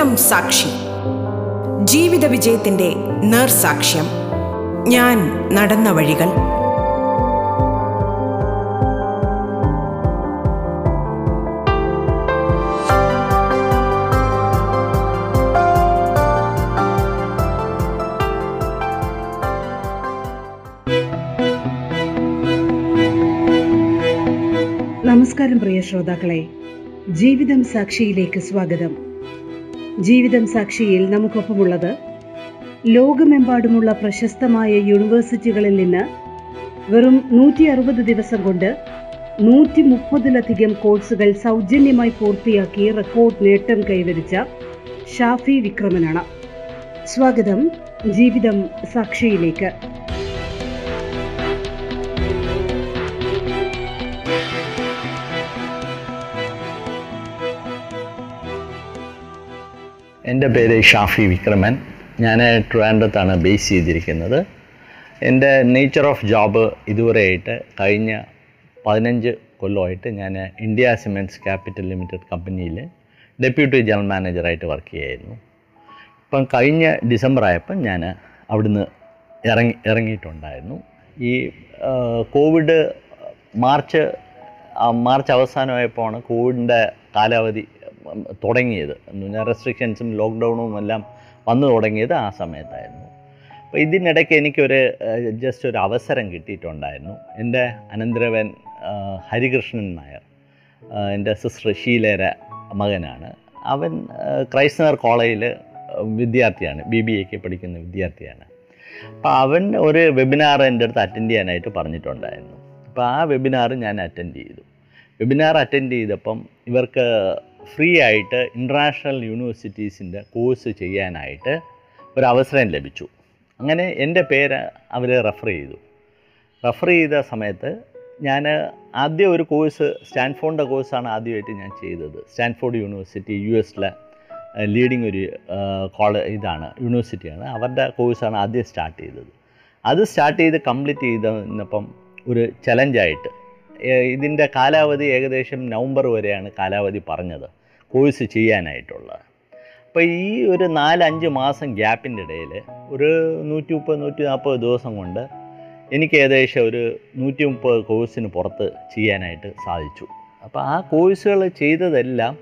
ജീവിതം സാക്ഷി. ജീവിത വിജയത്തിന്റെ നേർസാക്ഷ്യം ഞാൻ നടന്ന വഴികൾ. നമസ്കാരം പ്രിയ ശ്രോതാക്കളെ. ജീവിതം സാക്ഷിയിലേക്ക് സ്വാഗതം. ജീവിതം സാക്ഷിയിൽ നമുക്കൊപ്പമുള്ളത് ലോകമെമ്പാടുമുള്ള പ്രശസ്തമായ യൂണിവേഴ്സിറ്റികളിൽ നിന്ന് വെറും നൂറ്റി അറുപത് ദിവസം കൊണ്ട് നൂറ്റി മുപ്പതിലധികം കോഴ്സുകൾ സൗജന്യമായി പൂർത്തിയാക്കി റെക്കോർഡ് നേട്ടം കൈവരിച്ച ഷാഫി വിക്രമനാണ്. സ്വാഗതം ജീവിതം സാക്ഷിയിലേക്ക്. എന്റെ പേര് ഷാഫി വിക്രമൻ. ഞാൻ ട്രാൻഡത്താണ് ബേസ് ചെയ്തിരിക്കുന്നത്. എന്റെ നേച്ചർ ഓഫ് ജോബ് ഇതുവരെയായിട്ട് കഴിഞ്ഞ പതിനഞ്ച് കൊല്ലമായിട്ട് ഞാൻ ഇന്ത്യ സിമെന്റ്സ് ക്യാപിറ്റൽ ലിമിറ്റഡ് കമ്പനിയിൽ ഡെപ്യൂട്ടി ജനറൽ മാനേജറായിട്ട് വർക്ക് ചെയ്യായിരുന്നു ഇപ്പം കഴിഞ്ഞ ഡിസംബർ ആയപ്പം ഞാൻ അവിടുന്ന് ഇറങ്ങി ഇറങ്ങിയിട്ടുണ്ടായിരുന്നു. ഈ കോവിഡ് മാർച്ച് മാർച്ച് അവസാനമായപ്പോഴാണ് കോവിഡിന്റെ കാലാവധി തുടങ്ങിയത്. എന്ന് പറഞ്ഞാൽ റെസ്ട്രിക്ഷൻസും ലോക്ക്ഡൗണും എല്ലാം വന്നു തുടങ്ങിയത് ആ സമയത്തായിരുന്നു. അപ്പോൾ ഇതിനിടയ്ക്ക് എനിക്കൊരു ജസ്റ്റ് ഒരു അവസരം കിട്ടിയിട്ടുണ്ടായിരുന്നു. എന്റെ അനന്തരവൻ ഹരികൃഷ്ണൻ നായർ എന്റെ സിസ്റ്റർ ഷീലയുടെ മകനാണ്. അവൻ ക്രൈസ്തവർ കോളേജിൽ വിദ്യാർത്ഥിയാണ്. ബി ബി എക്ക് പഠിക്കുന്ന വിദ്യാർത്ഥിയാണ്. അപ്പോൾ അവൻ ഒരു വെബിനാർ എന്റെ അടുത്ത് അറ്റൻഡ് ചെയ്യാനായിട്ട് പറഞ്ഞിട്ടുണ്ടായിരുന്നു. അപ്പോൾ ആ വെബിനാർ ഞാൻ അറ്റൻഡ് ചെയ്തു. വെബിനാർ അറ്റൻഡ് ചെയ്തപ്പം ഇവർക്ക് ഫ്രീ ആയിട്ട് ഇന്റർനാഷണൽ യൂണിവേഴ്സിറ്റീസിന്റെ കോഴ്സ് ചെയ്യാനായിട്ട് ഒരു അവസരം ലഭിച്ചു. അങ്ങനെ എന്റെ പേര് അവർ റെഫർ ചെയ്തു. റെഫർ ചെയ്ത സമയത്ത് ഞാൻ ആദ്യം ഒരു കോഴ്സ് സ്റ്റാൻഫോർഡിന്റെ കോഴ്സാണ് ആദ്യമായിട്ട് ഞാൻ ചെയ്തത്. സ്റ്റാൻഫോർഡ് യൂണിവേഴ്സിറ്റി യു എസിലെ ലീഡിങ് ഒരു കോളേജ് ഇതാണ് യൂണിവേഴ്സിറ്റിയാണ് അവരുടെ കോഴ്സാണ് ആദ്യം സ്റ്റാർട്ട് ചെയ്തത്. അത് സ്റ്റാർട്ട് ചെയ്ത് കംപ്ലീറ്റ് ചെയ്തപ്പം ഒരു ചലഞ്ചായിട്ട് ഇതിന്റെ കാലാവധി ഏകദേശം നവംബർ വരെയാണ് കാലാവധി പറഞ്ഞത് കോഴ്സ് ചെയ്യാനായിട്ടുള്ളത് അപ്പോൾ ഈ ഒരു നാലഞ്ച് മാസം ഗ്യാപ്പിന്റെ ഇടയിൽ ഒരു നൂറ്റി മുപ്പത് നൂറ്റി നാൽപ്പത് ദിവസം കൊണ്ട് എനിക്ക് ഏകദേശം ഒരു നൂറ്റി മുപ്പത് കോഴ്സിന് പുറത്ത് ചെയ്യാനായിട്ട് സാധിച്ചു. അപ്പോൾ ആ കോഴ്സുകൾ ചെയ്തതെല്ലാം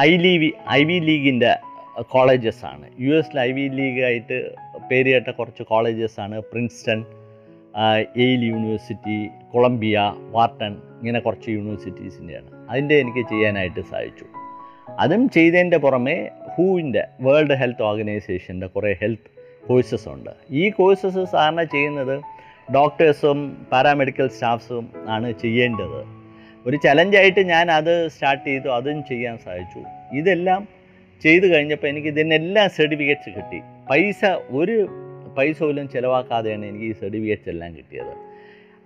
ഐ ലീവി ഐ വി ലീഗിന്റെ കോളേജസ് ആണ്. യു എസിൽ ഐ വി ലീഗായിട്ട് പേര് കേട്ട കുറച്ച് കോളേജസ് ആണ് പ്രിൻസ്റ്റൺ എയിൽ യൂണിവേഴ്സിറ്റി കൊളംബിയ വാർട്ടൺ ഇങ്ങനെ കുറച്ച് യൂണിവേഴ്സിറ്റീസിന്റെയാണ്. അതിന്റെ എനിക്ക് ചെയ്യാനായിട്ട് സാധിച്ചു. അതും ചെയ്തതിന്റെ പുറമെ ഹൂവിന്റെ വേൾഡ് ഹെൽത്ത് ഓർഗനൈസേഷന്റെ കുറേ ഹെൽത്ത് കോഴ്സസ് ഉണ്ട്. ഈ കോഴ്സസ് സാധാരണ ചെയ്യുന്നത് ഡോക്ടേഴ്സും പാരാമെഡിക്കൽ സ്റ്റാഫ്സും ആണ് ചെയ്യേണ്ടത്. ഒരു ചലഞ്ചായിട്ട് ഞാൻ അത് സ്റ്റാർട്ട് ചെയ്തു അതും ചെയ്യാൻ സാധിച്ചു. ഇതെല്ലാം ചെയ്തു കഴിഞ്ഞപ്പോൾ എനിക്ക് ഇതിനെല്ലാം സർട്ടിഫിക്കറ്റ്സ് കിട്ടി. പൈസ ഒരു പൈസ പോലും ചിലവാക്കാതെയാണ് എനിക്ക് ഈ സർട്ടിഫിക്കറ്റ്സ് എല്ലാം കിട്ടിയത്.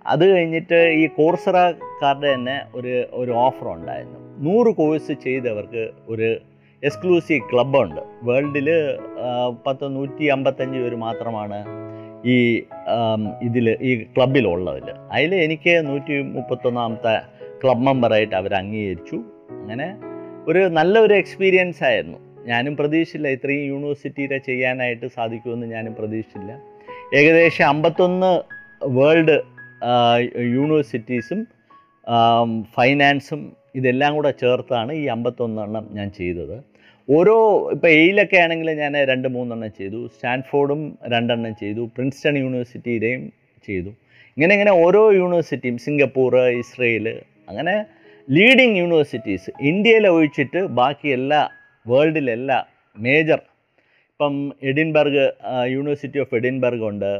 അത് കഴിഞ്ഞിട്ട് ഈ കോഴ്സറക്കാരുടെ തന്നെ ഒരു ഒരു ഓഫർ ഉണ്ടായിരുന്നു. നൂറ് കോഴ്സ് ചെയ്തവർക്ക് ഒരു എക്സ്ക്ലൂസീവ് ക്ലബ്ബുണ്ട് വേൾഡിൽ പത്ത് നൂറ്റി അമ്പത്തഞ്ച് പേര് മാത്രമാണ് ഈ ഇതിൽ ഈ ക്ലബിലുള്ളതിൽ അതിൽ എനിക്ക് നൂറ്റി മുപ്പത്തൊന്നാമത്തെ ക്ലബ് മെമ്പറായിട്ട് അവർ അംഗീകരിച്ചു അങ്ങനെ ഒരു നല്ലൊരു എക്സ്പീരിയൻസ് ആയിരുന്നു. ഞാനും പ്രതീക്ഷിച്ചില്ല ഇത്രയും യൂണിവേഴ്സിറ്റിയിലെ ചെയ്യാനായിട്ട് സാധിക്കുമെന്ന് ഞാനും പ്രതീക്ഷിച്ചില്ല. ഏകദേശം അമ്പത്തൊന്ന് വേൾഡ് യൂണിവേഴ്സിറ്റീസും ഫൈനാൻസും ഇതെല്ലാം കൂടെ ചേർത്താണ് ഈ അമ്പത്തൊന്നെണ്ണം ഞാൻ ചെയ്തത്. ഓരോ ഇപ്പോൾ എയിലൊക്കെ ആണെങ്കിൽ ഞാൻ രണ്ട് മൂന്നെണ്ണം ചെയ്തു. സ്റ്റാൻഫോർഡും രണ്ടെണ്ണം ചെയ്തു. പ്രിൻസ്റ്റൺ യൂണിവേഴ്സിറ്റിയുടെയും ചെയ്തു. ഇങ്ങനെ ഇങ്ങനെ ഓരോ യൂണിവേഴ്സിറ്റിയും സിംഗപ്പൂർ ഇസ്രയേൽ അങ്ങനെ ലീഡിങ് യൂണിവേഴ്സിറ്റീസ് ഇന്ത്യയിൽ ഒഴിച്ചിട്ട് ബാക്കി എല്ലാ വേൾഡിലെല്ലാ മേജർ. ഇപ്പം എഡിൻബർഗ് യൂണിവേഴ്സിറ്റി ഓഫ് എഡിൻബർഗ് ഉണ്ട്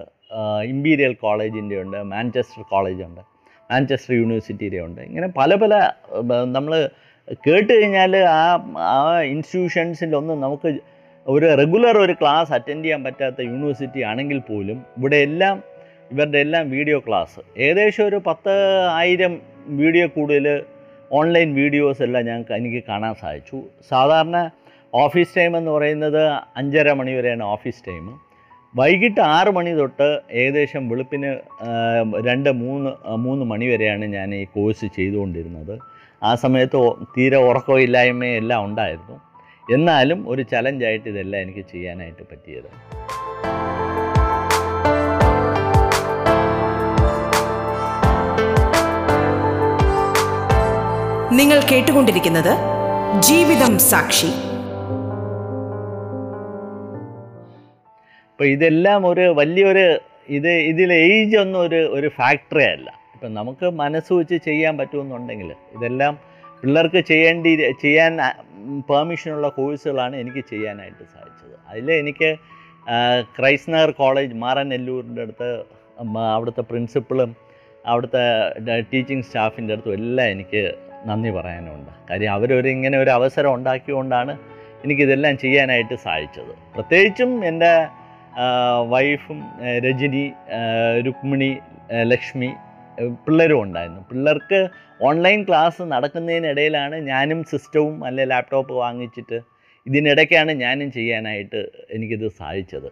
ഇമ്പീരിയൽ കോളേജിന്റെ ഉണ്ട് മാഞ്ചസ്റ്റർ കോളേജ് ഉണ്ട് മാഞ്ചസ്റ്റർ യൂണിവേഴ്സിറ്റിയുടെ ഉണ്ട്. ഇങ്ങനെ പല പല നമ്മൾ കേട്ട് കഴിഞ്ഞാൽ ആ ആ ഇൻസ്റ്റിറ്റ്യൂഷൻസിലൊന്നും നമുക്ക് ഒരു റെഗുലർ ഒരു ക്ലാസ് അറ്റൻഡ് ചെയ്യാൻ പറ്റാത്ത യൂണിവേഴ്സിറ്റി ആണെങ്കിൽ പോലും ഇവിടെ എല്ലാം ഇവരുടെ എല്ലാം വീഡിയോ ക്ലാസ് ഏകദേശം ഒരു പത്ത് ആയിരം വീഡിയോ കൂടുതൽ ഓൺലൈൻ വീഡിയോസ് എല്ലാം ഞങ്ങൾക്ക് എനിക്ക് കാണാൻ സാധിച്ചു. സാധാരണ ഓഫീസ് ടൈം എന്ന് പറയുന്നത് അഞ്ചര മണി വരെയാണ് ഓഫീസ് ടൈം. വൈകിട്ട് ആറ് മണി തൊട്ട് ഏകദേശം വെളുപ്പിന് രണ്ട് മൂന്ന് മൂന്ന് മണി വരെയാണ് ഞാൻ ഈ കോഴ്സ് ചെയ്തുകൊണ്ടിരുന്നത്. ആ സമയത്ത് തീരെ ഉറക്കമില്ലായ്മയും എല്ലാം ഉണ്ടായിരുന്നു. എന്നാലും ഒരു ചലഞ്ചായിട്ട് ഇതെല്ലാം എനിക്ക് ചെയ്യാനായിട്ട് പറ്റിയത്. നിങ്ങൾ കേട്ടുകൊണ്ടിരിക്കുന്നത് ജീവിതം സാക്ഷി. അപ്പോൾ ഇതെല്ലാം ഒരു വലിയൊരു ഇത് ഇതിൽ ഏജ് ഒന്നും ഒരു ഒരു ഫാക്ടറി അല്ല. ഇപ്പം നമുക്ക് മനസ്സ് വെച്ച് ചെയ്യാൻ പറ്റുമെന്നുണ്ടെങ്കിൽ ഇതെല്ലാം പിള്ളേർക്ക് ചെയ്യേണ്ടി ചെയ്യാൻ പെർമിഷനുള്ള കോഴ്സുകളാണ് എനിക്ക് ചെയ്യാനായിട്ട് സാധിച്ചത്. അതിൽ എനിക്ക് ക്രൈസ്നഗർ കോളേജ് മാറനെല്ലൂരിന്റെ അടുത്ത് അവിടുത്തെ പ്രിൻസിപ്പളും അവിടുത്തെ ടീച്ചിങ് സ്റ്റാഫിന്റെ അടുത്തും എല്ലാം എനിക്ക് നന്ദി പറയാനുണ്ട്. കാര്യം അവരൊരു ഇങ്ങനെ ഒരു അവസരം ഉണ്ടാക്കിയുകൊണ്ടാണ് എനിക്കിതെല്ലാം ചെയ്യാനായിട്ട് സാധിച്ചത്. പ്രത്യേകിച്ചും എന്റെ വൈഫും രജനി രുക്മിണി ലക്ഷ്മി പിള്ളേരും ഉണ്ടായിരുന്നു. പിള്ളേർക്ക് ഓൺലൈൻ ക്ലാസ് നടക്കുന്നതിനിടയിലാണ് ഞാനും സിസ്റ്റവും അല്ലെ ലാപ്ടോപ്പ് വാങ്ങിച്ചിട്ട് ഇതിനിടയ്ക്കാണ് ഞാനും ചെയ്യാനായിട്ട് എനിക്കിത് സാധിച്ചത്.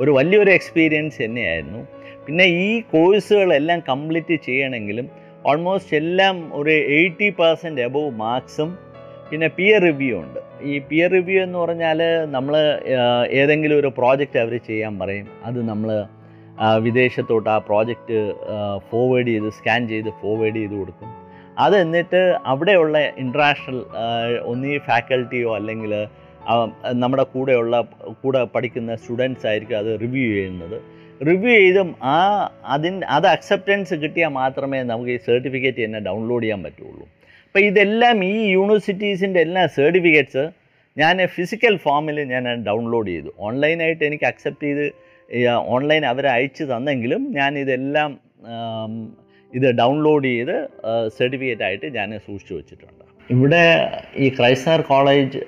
ഒരു വലിയൊരു എക്സ്പീരിയൻസ് തന്നെയായിരുന്നു. പിന്നെ ഈ കോഴ്സുകളെല്ലാം കംപ്ലീറ്റ് ചെയ്യണമെങ്കിലും ഓൾമോസ്റ്റ് എല്ലാം ഒരു എയ്റ്റി പെർസെന്റ് എബവ് മാർക്സും പിന്നെ പിയർ റിവ്യൂ ഉണ്ട്. ഈ പിയർ റിവ്യൂ എന്ന് പറഞ്ഞാൽ നമ്മൾ ഏതെങ്കിലും ഒരു പ്രോജക്റ്റ് അവർ ചെയ്യാൻ പറയും. അത് നമ്മൾ വിദേശത്തോട്ട് ആ പ്രോജക്റ്റ് ഫോർവേഡ് ചെയ്ത് സ്കാൻ ചെയ്ത് ഫോർവേഡ് ചെയ്ത് കൊടുക്കും. അത് എന്നിട്ട് അവിടെയുള്ള ഇന്റർനാഷണൽ ഒന്നീ ഫാക്കൽറ്റിയോ അല്ലെങ്കിൽ നമ്മുടെ കൂടെയുള്ള കൂടെ പഠിക്കുന്ന സ്റ്റുഡൻസ് ആയിരിക്കും അത് റിവ്യൂ ചെയ്യുന്നത്. റിവ്യൂ ചെയ്തും ആ അതിൻ അത് അക്സെപ്റ്റൻസ് കിട്ടിയാൽ മാത്രമേ നമുക്ക് ഈ സർട്ടിഫിക്കറ്റ് തന്നെ ഡൗൺലോഡ് ചെയ്യാൻ പറ്റുള്ളൂ. അപ്പോൾ ഇതെല്ലാം ഈ യൂണിവേഴ്സിറ്റീസിന്റെ എല്ലാ സർട്ടിഫിക്കറ്റ്സ് ഞാൻ ഫിസിക്കൽ ഫോമിൽ ഞാൻ ഡൗൺലോഡ് ചെയ്തു. ഓൺലൈനായിട്ട് എനിക്ക് അക്സെപ്റ്റ് ചെയ്ത് ഓൺലൈൻ അവർ അയച്ചു തന്നെങ്കിലും ഞാൻ ഇതെല്ലാം ഇത് ഡൗൺലോഡ് ചെയ്ത് സർട്ടിഫിക്കറ്റ് ആയിട്ട് ഞാൻ സൂക്ഷിച്ചു വെച്ചിട്ടുണ്ട്. ഇവിടെ ഈ Kraisthar college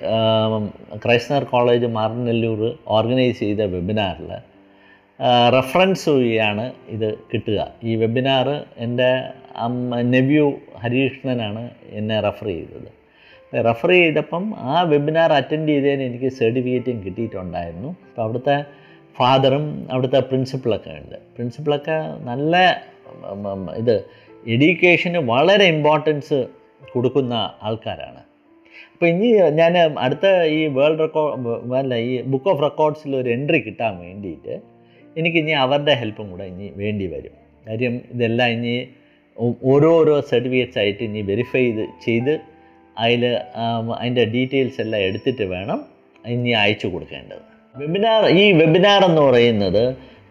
Kraisthar college Maranallur organise ചെയ്ത വെബിനാറിൽ റെഫറൻസ് വഴിയാണ് ഇത് കിട്ടുക. ഈ വെബിനാർ എന്റെ നെവ്യൂ ഹരികൃഷ്ണനാണ് എന്നെ റെഫർ ചെയ്തത്. റെഫർ ചെയ്തപ്പം ആ വെബിനാർ അറ്റൻഡ് ചെയ്തതിന് എനിക്ക് സർട്ടിഫിക്കറ്റും കിട്ടിയിട്ടുണ്ടായിരുന്നു. അപ്പോൾ അവിടുത്തെ ഫാദറും അവിടുത്തെ പ്രിൻസിപ്പളൊക്കെ ഉണ്ട്. പ്രിൻസിപ്പളൊക്കെ നല്ല ഇത് എഡ്യൂക്കേഷന് വളരെ ഇമ്പോർട്ടൻസ് കൊടുക്കുന്ന ആൾക്കാരാണ്. അപ്പോൾ ഇനി ഞാൻ അടുത്ത ഈ വേൾഡ് റെക്കോർഡ് അല്ല ഈ ബുക്ക് ഓഫ് റെക്കോർഡ്സിൽ ഒരു എൻട്രി കിട്ടാൻ വേണ്ടിയിട്ട് എനിക്ക് ഇനി അവരുടെ ഹെൽപ്പും കൂടെ ഇനി വേണ്ടി വരും. കാര്യം ഇതെല്ലാം ഇനി ഓരോരോ സർട്ടിഫിക്കറ്റ്സ് ആയിട്ട് ഇനി വെരിഫൈ ചെയ്ത് ചെയ്ത് അതിൽ അതിന്റെ ഡീറ്റെയിൽസ് എല്ലാം എടുത്തിട്ട് വേണം ഇനി അയച്ചു കൊടുക്കേണ്ടത്. വെബിനാർ ഈ വെബിനാർ എന്ന് പറയുന്നത്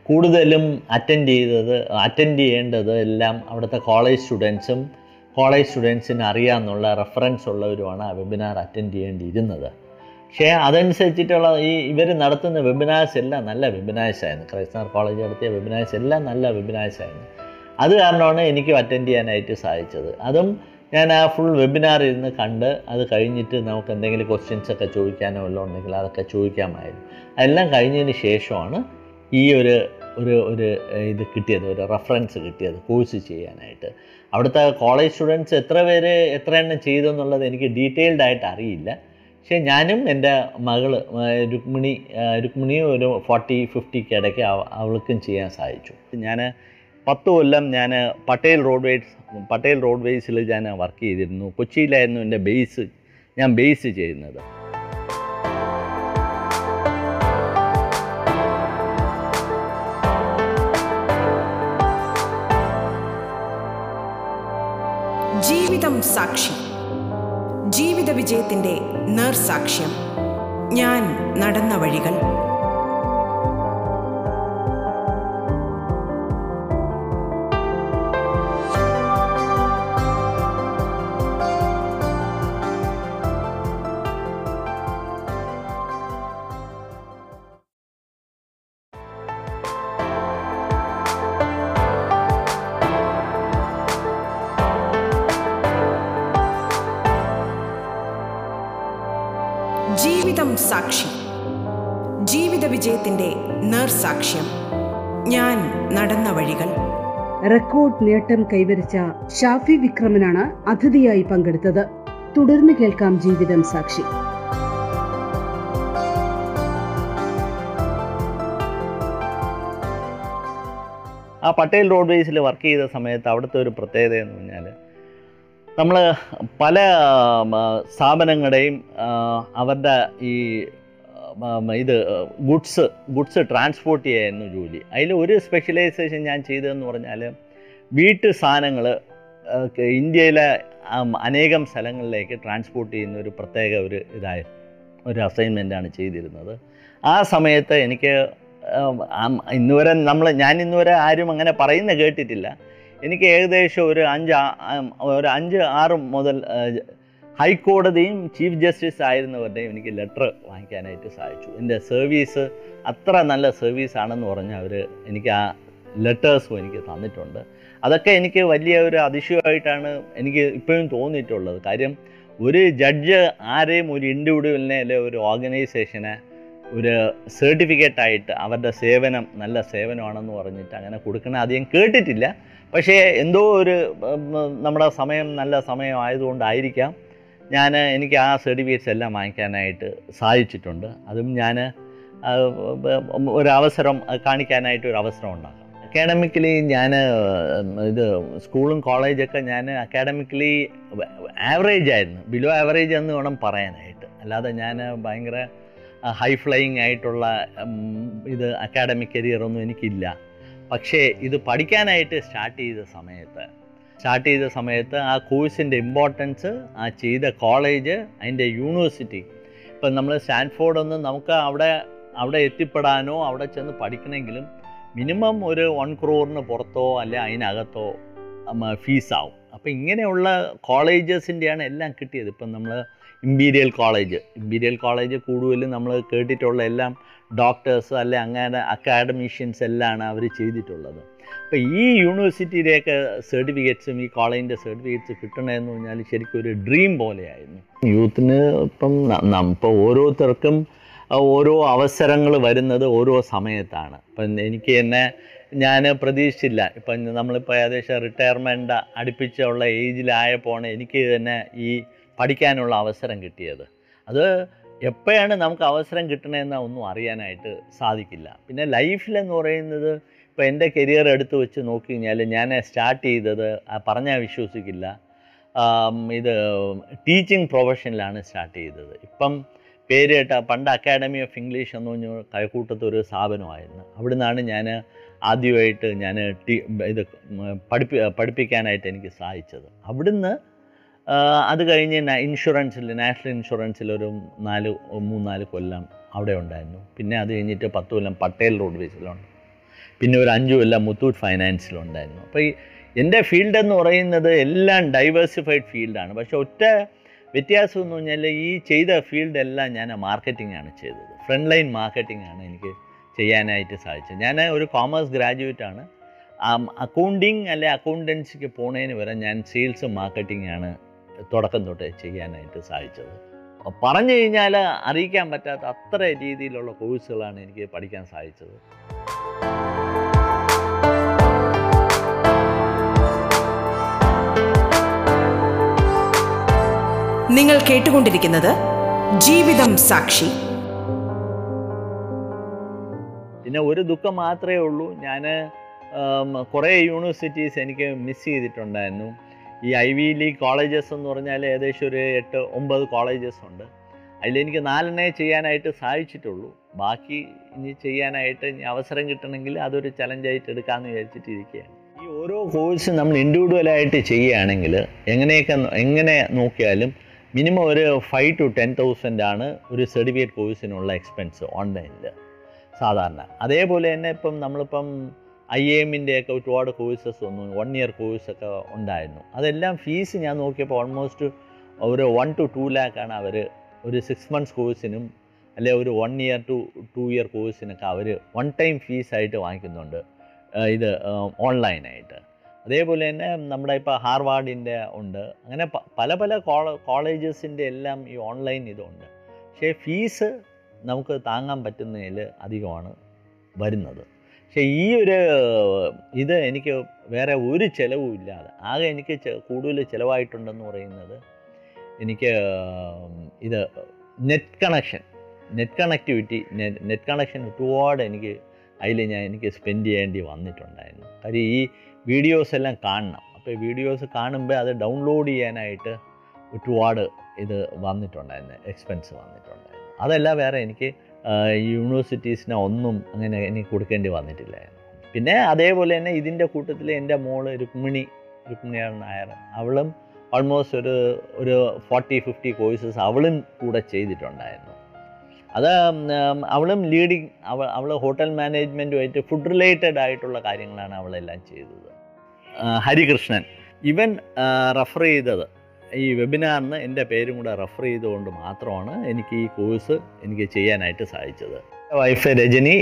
കൂടുതലും അറ്റൻഡ് ചെയ്തത് അറ്റൻഡ് ചെയ്യേണ്ടത് എല്ലാം അവിടുത്തെ കോളേജ് സ്റ്റുഡൻസും കോളേജ് സ്റ്റുഡൻസിന് അറിയാമെന്നുള്ള റെഫറൻസ് ഉള്ളവരുമാണ് ആ വെബിനാർ അറ്റൻഡ് ചെയ്യേണ്ടിയിരുന്നത്. പക്ഷേ അതനുസരിച്ചിട്ടുള്ള ഈ ഇവർ നടത്തുന്ന വെബിനാഴ്സ് എല്ലാം നല്ല വെബിനാഴ്സ് ആയിരുന്നു. ക്രൈസ്തവർ കോളേജ് നടത്തിയ വെബിനാഴ്സ് എല്ലാം നല്ല വെബിനാഴ്സ് ആയിരുന്നു. അത് കാരണമാണ് എനിക്ക് അറ്റൻഡ് ചെയ്യാനായിട്ട് സാധിച്ചത്. അതും ഞാൻ ആ ഫുൾ വെബിനാർ ഇരുന്ന് കണ്ട് അത് കഴിഞ്ഞിട്ട് നമുക്ക് എന്തെങ്കിലും ക്വസ്റ്റ്യൻസ് ഒക്കെ ചോദിക്കാനോ വല്ലതും ഉണ്ടെങ്കിൽ അതൊക്കെ ചോദിക്കാമായിരുന്നു. അതെല്ലാം കഴിഞ്ഞതിന് ശേഷമാണ് ഈ ഒരു ഒരു ഒരു ഇത് കിട്ടിയത് ഒരു റെഫറൻസ് കിട്ടിയത് കോഴ്സ് ചെയ്യാനായിട്ട്. അവിടുത്തെ കോളേജ് സ്റ്റുഡൻസ് എത്ര പേര് എത്ര എണ്ണം ചെയ്തു എന്നുള്ളത് എനിക്ക് ഡീറ്റെയിൽഡായിട്ട് അറിയില്ല. പക്ഷേ ഞാനും എന്റെ മകൾ രുക്മിണി രുക്മിണി ഒരു ഫോർട്ടി ഫിഫ്റ്റിക്ക് ഇടയ്ക്ക് അവൾക്കും ചെയ്യാൻ സാധിച്ചു ഞാൻ പത്ത് കൊല്ലം ഞാൻ പട്ടേൽ റോഡ്വേസ് പട്ടേൽ റോഡ്വേസിൽ ഞാൻ വർക്ക് ചെയ്തിരുന്നു. കൊച്ചിയിലായിരുന്നു എന്റെ ബേസ് ഞാൻ ബേസ് ചെയ്യുന്നത്. ജീവിതം സാക്ഷി. ജീവിത വിജയത്തിന്റെ നേർസാക്ഷ്യം. ഞാൻ നടന്ന വഴികൾ. ജീവിത വിജയത്തിന്റെ നേർസാക്ഷ്യം. ഞാൻ നടന്ന വഴികൾ. റെക്കോർഡ് നേട്ടം കൈവരിച്ച ഷാഫി വിക്രമനാണ് അതിഥിയായി പങ്കെടുത്തത്. തുടർന്ന് കേൾക്കാം ജീവിതം സാക്ഷി. ആ പട്ടേൽ റോഡ്വേസിൽ വർക്ക് ചെയ്ത സമയത്ത് അവിടുത്തെ ഒരു പ്രത്യേകത എന്ന് പറഞ്ഞാൽ നമ്മൾ പല സ്ഥാപനങ്ങളുടെയും അവരുടെ ഈ ഇത് ഗുഡ്സ് ഗുഡ്സ് ട്രാൻസ്പോർട്ട് ചെയ്യായിരുന്നു ജോലി. അതിൽ ഒരു സ്പെഷ്യലൈസേഷൻ ഞാൻ ചെയ്തതെന്ന് പറഞ്ഞാൽ വീട്ടു സാധനങ്ങൾ ഇന്ത്യയിലെ അനേകം സ്ഥലങ്ങളിലേക്ക് ട്രാൻസ്പോർട്ട് ചെയ്യുന്ന ഒരു പ്രത്യേക ഒരു ഇതായ ഒരു അസൈൻമെന്റാണ് ചെയ്തിരുന്നത്. ആ സമയത്ത് എനിക്ക് ഇന്നുവരെ നമ്മൾ ഞാൻ ഇന്നുവരെ ആരും അങ്ങനെ പറയുന്ന കേട്ടിട്ടില്ല. എനിക്ക് ഏകദേശം ഒരു അഞ്ച് ഒരു അഞ്ച് ആറ് മുതൽ ഹൈക്കോടതിയും ചീഫ് ജസ്റ്റിസ് ആയിരുന്നവരുടെയും എനിക്ക് ലെറ്റർ വാങ്ങിക്കാനായിട്ട് സാധിച്ചു. എന്റെ സർവീസ് അത്ര നല്ല സർവീസ് ആണെന്ന് പറഞ്ഞ് അവർ എനിക്ക് ആ ലെറ്റേഴ്സും എനിക്ക് തന്നിട്ടുണ്ട്. അതൊക്കെ എനിക്ക് വലിയ ഒരു അതിശയമായിട്ടാണ് എനിക്ക് ഇപ്പോഴും തോന്നിയിട്ടുള്ളത്. കാര്യം ഒരു ജഡ്ജ് ആരെയും ഒരു ഇൻഡിവിജ്വലിനെ അല്ലെ ഒരു ഓർഗനൈസേഷനെ ഒരു സർട്ടിഫിക്കറ്റ് ആയിട്ട് അവരുടെ സേവനം നല്ല സേവനമാണെന്ന് പറഞ്ഞിട്ട് അങ്ങനെ കൊടുക്കണ അധികം കേട്ടിട്ടില്ല. പക്ഷേ എന്തോ ഒരു നമ്മുടെ സമയം നല്ല സമയമായതുകൊണ്ടായിരിക്കാം ഞാൻ എനിക്ക് ആ സർട്ടിഫിക്കറ്റ്സ് എല്ലാം വാങ്ങിക്കാനായിട്ട് സാധിച്ചിട്ടുണ്ട്. അതും ഞാൻ ഒരവസരം കാണിക്കാനായിട്ട് ഒരു അവസരം ഉണ്ടാക്കാം അക്കാഡമിക്കലി ഞാൻ ഇത് സ്കൂളും കോളേജൊക്കെ ഞാൻ അക്കാഡമിക്കലി ആവറേജ് ആയിരുന്നു. ബിലോ ആവറേജ് എന്ന് വേണം പറയാനായിട്ട്. അല്ലാതെ ഞാൻ ഭയങ്കര ഹൈ ഫ്ലൈയിങ് ആയിട്ടുള്ള ഇത് അക്കാഡമിക് കരിയറൊന്നും എനിക്കില്ല. പക്ഷേ ഇത് പഠിക്കാനായിട്ട് സ്റ്റാർട്ട് ചെയ്ത സമയത്ത് സ്റ്റാർട്ട് ചെയ്ത സമയത്ത് ആ കോഴ്സിന്റെ ഇമ്പോർട്ടൻസ് ആ ചെയ്ത കോളേജ് അതിന്റെ യൂണിവേഴ്സിറ്റി. ഇപ്പം നമ്മൾ സ്റ്റാൻഫോർഡ് ഒന്ന് നമുക്ക് അവിടെ അവിടെ എത്തിപ്പെടാനോ അവിടെ ചെന്ന് പഠിക്കണമെങ്കിലും മിനിമം ഒരു വൺ ക്രോറിന് പുറത്തോ അല്ലെ അതിനകത്തോ ഫീസാവും അപ്പോൾ ഇങ്ങനെയുള്ള കോളേജസിന്റെയാണ് എല്ലാം കിട്ടിയത്. ഇപ്പം നമ്മൾ ഇമ്പീരിയൽ കോളേജ്. ഇമ്പീരിയൽ കോളേജ് കൂടുതലും നമ്മൾ കേട്ടിട്ടുള്ള എല്ലാം ഡോക്ടേഴ്സ് അല്ലെ അങ്ങനെ അക്കാഡമീഷ്യൻസ് എല്ലാമാണ് അവർ ചെയ്തിട്ടുള്ളത്. അപ്പോൾ ഈ യൂണിവേഴ്സിറ്റിയുടെയൊക്കെ സർട്ടിഫിക്കറ്റ്സും ഈ കോളേജിന്റെ സർട്ടിഫിക്കറ്റ്സ് കിട്ടണമെന്ന് പറഞ്ഞാൽ ശരിക്കും ഒരു ഡ്രീം പോലെയായിരുന്നു. യൂത്തിന് ഇപ്പം ഇപ്പോൾ ഓരോരുത്തർക്കും ഓരോ അവസരങ്ങൾ വരുന്നത് ഓരോ സമയത്താണ്. ഇപ്പം എനിക്ക് എന്നെ ഞാൻ പ്രതീക്ഷിച്ചില്ല. ഇപ്പം നമ്മളിപ്പോൾ ഏകദേശം റിട്ടയർമെന്റ് അടുപ്പിച്ചുള്ള ഏജിലായപ്പോഴാണ് എനിക്ക് തന്നെ ഈ പഠിക്കാനുള്ള അവസരം കിട്ടിയത്. അത് എപ്പോഴാണ് നമുക്ക് അവസരം കിട്ടണമെന്ന് ഒന്നും അറിയാനായിട്ട് സാധിക്കില്ല. പിന്നെ ലൈഫിലെന്ന് പറയുന്നത് ഇപ്പോൾ എന്റെ കരിയർ എടുത്ത് വെച്ച് നോക്കി കഴിഞ്ഞാൽ ഞാൻ സ്റ്റാർട്ട് ചെയ്തത് പറഞ്ഞാൽ വിശ്വസിക്കില്ല. ഇത് ടീച്ചിങ് പ്രൊഫഷനിലാണ് സ്റ്റാർട്ട് ചെയ്തത്. ഇപ്പം പേര് കേട്ട പണ്ട് അക്കാഡമി ഓഫ് ഇംഗ്ലീഷ് എന്ന് പറഞ്ഞ കൈക്കൂട്ടത്തൊരു സ്ഥാപനമായിരുന്നു. അവിടുന്നാണ് ഞാൻ ആദ്യമായിട്ട് ഞാൻ ടീ ഇത് പഠിപ്പി പഠിപ്പിക്കാനായിട്ട് എനിക്ക് സാധിച്ചത്. അവിടുന്ന് അത് കഴിഞ്ഞ് ഇൻഷുറൻസിൽ നാഷണൽ ഇൻഷുറൻസിൽ ഒരു നാല് മൂന്നാൽ കൊല്ലം അവിടെ ഉണ്ടായിരുന്നു. പിന്നെ അത് കഴിഞ്ഞിട്ട് പത്ത് കൊല്ലം പട്ടേൽ റോഡ് റോഡ്വേസിലുണ്ട് പിന്നെ ഒരു അഞ്ച് കൊല്ലം മുത്തൂറ്റ് ഫൈനാൻസിലുണ്ടായിരുന്നു. അപ്പോൾ ഈ എന്റെ ഫീൽഡ് എന്ന് പറയുന്നത് എല്ലാം ഡൈവേഴ്സിഫൈഡ് ഫീൽഡാണ്. പക്ഷേ ഒറ്റ വ്യത്യാസം എന്ന് പറഞ്ഞാൽ ഈ ചെയ്ത ഫീൽഡ് എല്ലാം ഞാൻ മാർക്കറ്റിംഗ് ആണ് ചെയ്തത്. ഫ്രണ്ട് ലൈൻ മാർക്കറ്റിംഗ് ആണ് എനിക്ക് ചെയ്യാനായിട്ട് സാധിച്ചത്. ഞാൻ ഒരു കോമേഴ്സ് ഗ്രാജുവേറ്റ് ആണ് അക്കൗണ്ടിങ് അല്ലെ അക്കൗണ്ടൻസിക്ക് പോണതിന് വരെ ഞാൻ സെയിൽസ് മാർക്കറ്റിംഗ് ആണ് തുടക്കം തൊട്ട് ചെയ്യാനായിട്ട് സാധിച്ചത്. പറഞ്ഞു കഴിഞ്ഞാൽ അറിയിക്കാൻ പറ്റാത്ത അത്ര രീതിയിലുള്ള കോഴ്സുകളാണ് എനിക്ക് പഠിക്കാൻ സാധിച്ചത്. നിങ്ങൾ കേട്ടുകൊണ്ടിരിക്കുന്നത് ജീവിതം സാക്ഷി. പിന്നെ ഒരു ദുഃഖം മാത്രമേ ഉള്ളൂ. ഞാൻ കുറേ യൂണിവേഴ്സിറ്റീസ് എനിക്ക് മിസ് ചെയ്തിട്ടുണ്ടായിരുന്നു. ഈ ഐ വി ലീഗ് കോളേജസ് എന്ന് പറഞ്ഞാൽ ഏകദേശം ഒരു എട്ട് ഒമ്പത് കോളേജസ് ഉണ്ട്. അതിലെനിക്ക് നാലെണ്ണേ ചെയ്യാനായിട്ട് സാധിച്ചിട്ടുള്ളൂ. ബാക്കി ഇനി ചെയ്യാനായിട്ട് അവസരം കിട്ടണമെങ്കിൽ അതൊരു ചലഞ്ചായിട്ട് എടുക്കാമെന്ന് വിചാരിച്ചിട്ട് ഇരിക്കുകയാണ് ഈ ഓരോ കോഴ്സ് നമ്മൾ ഇൻഡിവിജ്വലായിട്ട് ചെയ്യുകയാണെങ്കിൽ എങ്ങനെയൊക്കെ എങ്ങനെ നോക്കിയാലും മിനിമം ഒരു ഫൈവ് ടു ടെൻ തൗസൻഡ് ആണ് ഒരു സർട്ടിഫിക്കറ്റ് കോഴ്സിനുള്ള എക്സ്പെൻസ് ഓൺലൈനിൽ സാധാരണ. അതേപോലെ തന്നെ ഇപ്പം നമ്മളിപ്പം ഐ എമ്മിന്റെയൊക്കെ ഒരുപാട് കോഴ്സസ് വന്നു. വൺ ഇയർ കോഴ്സൊക്കെ ഉണ്ടായിരുന്നു. അതെല്ലാം ഫീസ് ഞാൻ നോക്കിയപ്പോൾ ഓൾമോസ്റ്റ് ഒരു വൺ ടു ടു ലാക്കാണ് അവർ ഒരു സിക്സ് മന്ത്സ് കോഴ്സിനും അല്ലെ ഒരു one year two two year കോഴ്സിനൊക്കെ അവർ വൺ ടൈം ഫീസായിട്ട് വാങ്ങിക്കുന്നുണ്ട്. ഇത് ഓൺലൈനായിട്ട് അതേപോലെ തന്നെ നമ്മുടെ ഇപ്പോൾ ഹാർവാർഡിന്റെ ഉണ്ട്. അങ്ങനെ പല പല കോളേജസിന്റെ എല്ലാം ഈ ഓൺലൈൻ ഇതുണ്ട്. പക്ഷേ ഫീസ് നമുക്ക് താങ്ങാൻ പറ്റുന്നതിൽ അധികമാണ് വരുന്നത്. പക്ഷേ ഈ ഒരു ഇത് എനിക്ക് വേറെ ഒരു ചിലവും ഇല്ലാതെ ആകെ എനിക്ക് കൂടുതൽ ചിലവായിട്ടുണ്ടെന്ന് പറയുന്നത് എനിക്ക് ഇത് net connection net connectivity net connection ഒരുപാട് എനിക്ക് അതിൽ ഞാൻ എനിക്ക് സ്പെൻഡ് ചെയ്യേണ്ടി വന്നിട്ടുണ്ടായിരുന്നു. കാര്യം ഈ വീഡിയോസ് എല്ലാം കാണണം. അപ്പോൾ ഈ വീഡിയോസ് കാണുമ്പോൾ അത് ഡൗൺലോഡ് ചെയ്യാനായിട്ട് ഒരുപാട് ഇത് വന്നിട്ടുണ്ടായിരുന്നു എക്സ്പെൻസ് വന്നിട്ടുണ്ടായിരുന്നു. അതല്ല വേറെ എനിക്ക് യൂണിവേഴ്സിറ്റീസിനെ ഒന്നും അങ്ങനെ എനിക്ക് കൊടുക്കേണ്ടി വന്നിട്ടില്ലായിരുന്നു. പിന്നെ അതേപോലെ തന്നെ ഇതിന്റെ കൂട്ടത്തിൽ എന്റെ മോൾ രുക്മിണി രുക്മിണിയാണ് നായർ അവളും ഓൾമോസ്റ്റ് ഒരു ഒരു ഫോർട്ടി ഫിഫ്റ്റി കോഴ്സസ് അവളും കൂടെ ചെയ്തിട്ടുണ്ടായിരുന്നു. അത് അവളും ലീഡിങ് അവൾ അവൾ ഹോട്ടൽ മാനേജ്മെന്റുമായിട്ട് ഫുഡ് റിലേറ്റഡ് ആയിട്ടുള്ള കാര്യങ്ങളാണ് അവളെല്ലാം ചെയ്തത്. ഹരികൃഷ്ണൻ. ഇവൻ റെഫർ ചെയ്തത് ഈ വെബിനാറിന് എന്റെ പേരും കൂടെ റെഫർ ചെയ്തുകൊണ്ട് മാത്രമാണ് എനിക്ക് ഈ കോഴ്സ് എനിക്ക് ചെയ്യാനായിട്ട് സാധിച്ചത്. വൈഫ് രജനി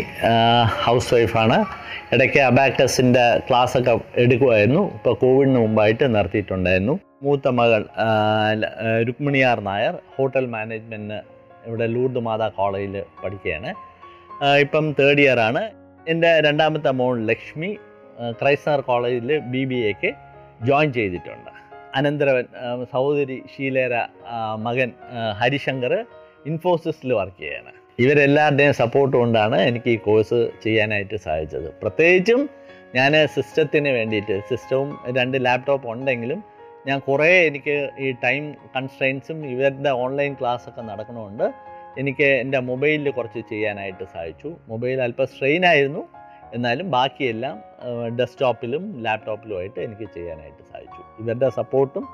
ഹൗസ് വൈഫാണ് ഇടയ്ക്ക് അബാക്ടസിന്റെ ക്ലാസ്സൊക്കെ എടുക്കുമായിരുന്നു ഇപ്പോൾ കോവിഡിന് മുമ്പായിട്ട് നിർത്തിയിട്ടുണ്ടായിരുന്നു. മൂത്ത മകൾ രുക്മിണിയാർ നായർ ഹോട്ടൽ മാനേജ്മെന്റിന് ഇവിടെ ലൂർദ് മാതാ കോളേജിൽ പഠിക്കുകയാണ്. ഇപ്പം തേർഡ് ഇയർ ആണ്. എന്റെ രണ്ടാമത്തെ മോൾ ലക്ഷ്മി ക്രൈസ്തർ കോളേജിൽ ബി ബി എക്ക് ജോയിൻ ചെയ്തിട്ടുണ്ട്. അനന്തരവൻ സഹോദരി ഷീലേര മകൻ ഹരിശങ്കർ ഇൻഫോസിസിൽ വർക്ക് ചെയ്യാണ്. ഇവരെല്ലാവരുടെയും സപ്പോർട്ട് കൊണ്ടാണ് എനിക്ക് ഈ കോഴ്സ് ചെയ്യാനായിട്ട് സാധിച്ചത്. പ്രത്യേകിച്ചും ഞാൻ സിസ്റ്റത്തിന് വേണ്ടിയിട്ട് സിസ്റ്റവും രണ്ട് ലാപ്ടോപ്പ് ഉണ്ടെങ്കിലും ഞാൻ കുറേ എനിക്ക് ഈ ടൈം കൺസ്ട്രെയിൻസും ഇവരുടെ ഓൺലൈൻ ക്ലാസ് ഒക്കെ നടക്കണമുണ്ട് എനിക്ക് എന്റെ മൊബൈലിൽ കുറച്ച് ചെയ്യാനായിട്ട് സാധിച്ചു. മൊബൈൽ അല്പം സ്ട്രെയിൻ ആയിരുന്നു. എന്നാലും ബാക്കിയെല്ലാം ഡെസ്ക്ടോപ്പിലും ലാപ്ടോപ്പിലും ആയിട്ട് എനിക്ക് ചെയ്യാനായിട്ട് സാധിച്ചു. ഇവരുടെ സപ്പോർട്ടും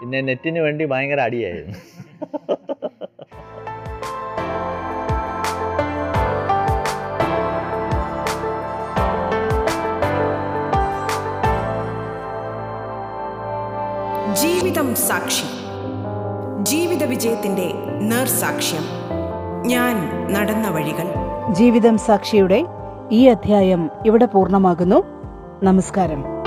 പിന്നെ നെറ്റിന് വേണ്ടി ഭയങ്കര അടിയായിരുന്നു. സാക്ഷി. ജീവിത വിജയത്തിന്റെ നേർസാക്ഷ്യം. ഞാൻ നടന്ന വഴികൾ. ജീവിതം സാക്ഷിയുടെ ഈ അധ്യായം ഇവിടെ പൂർണമാകുന്നു. നമസ്കാരം.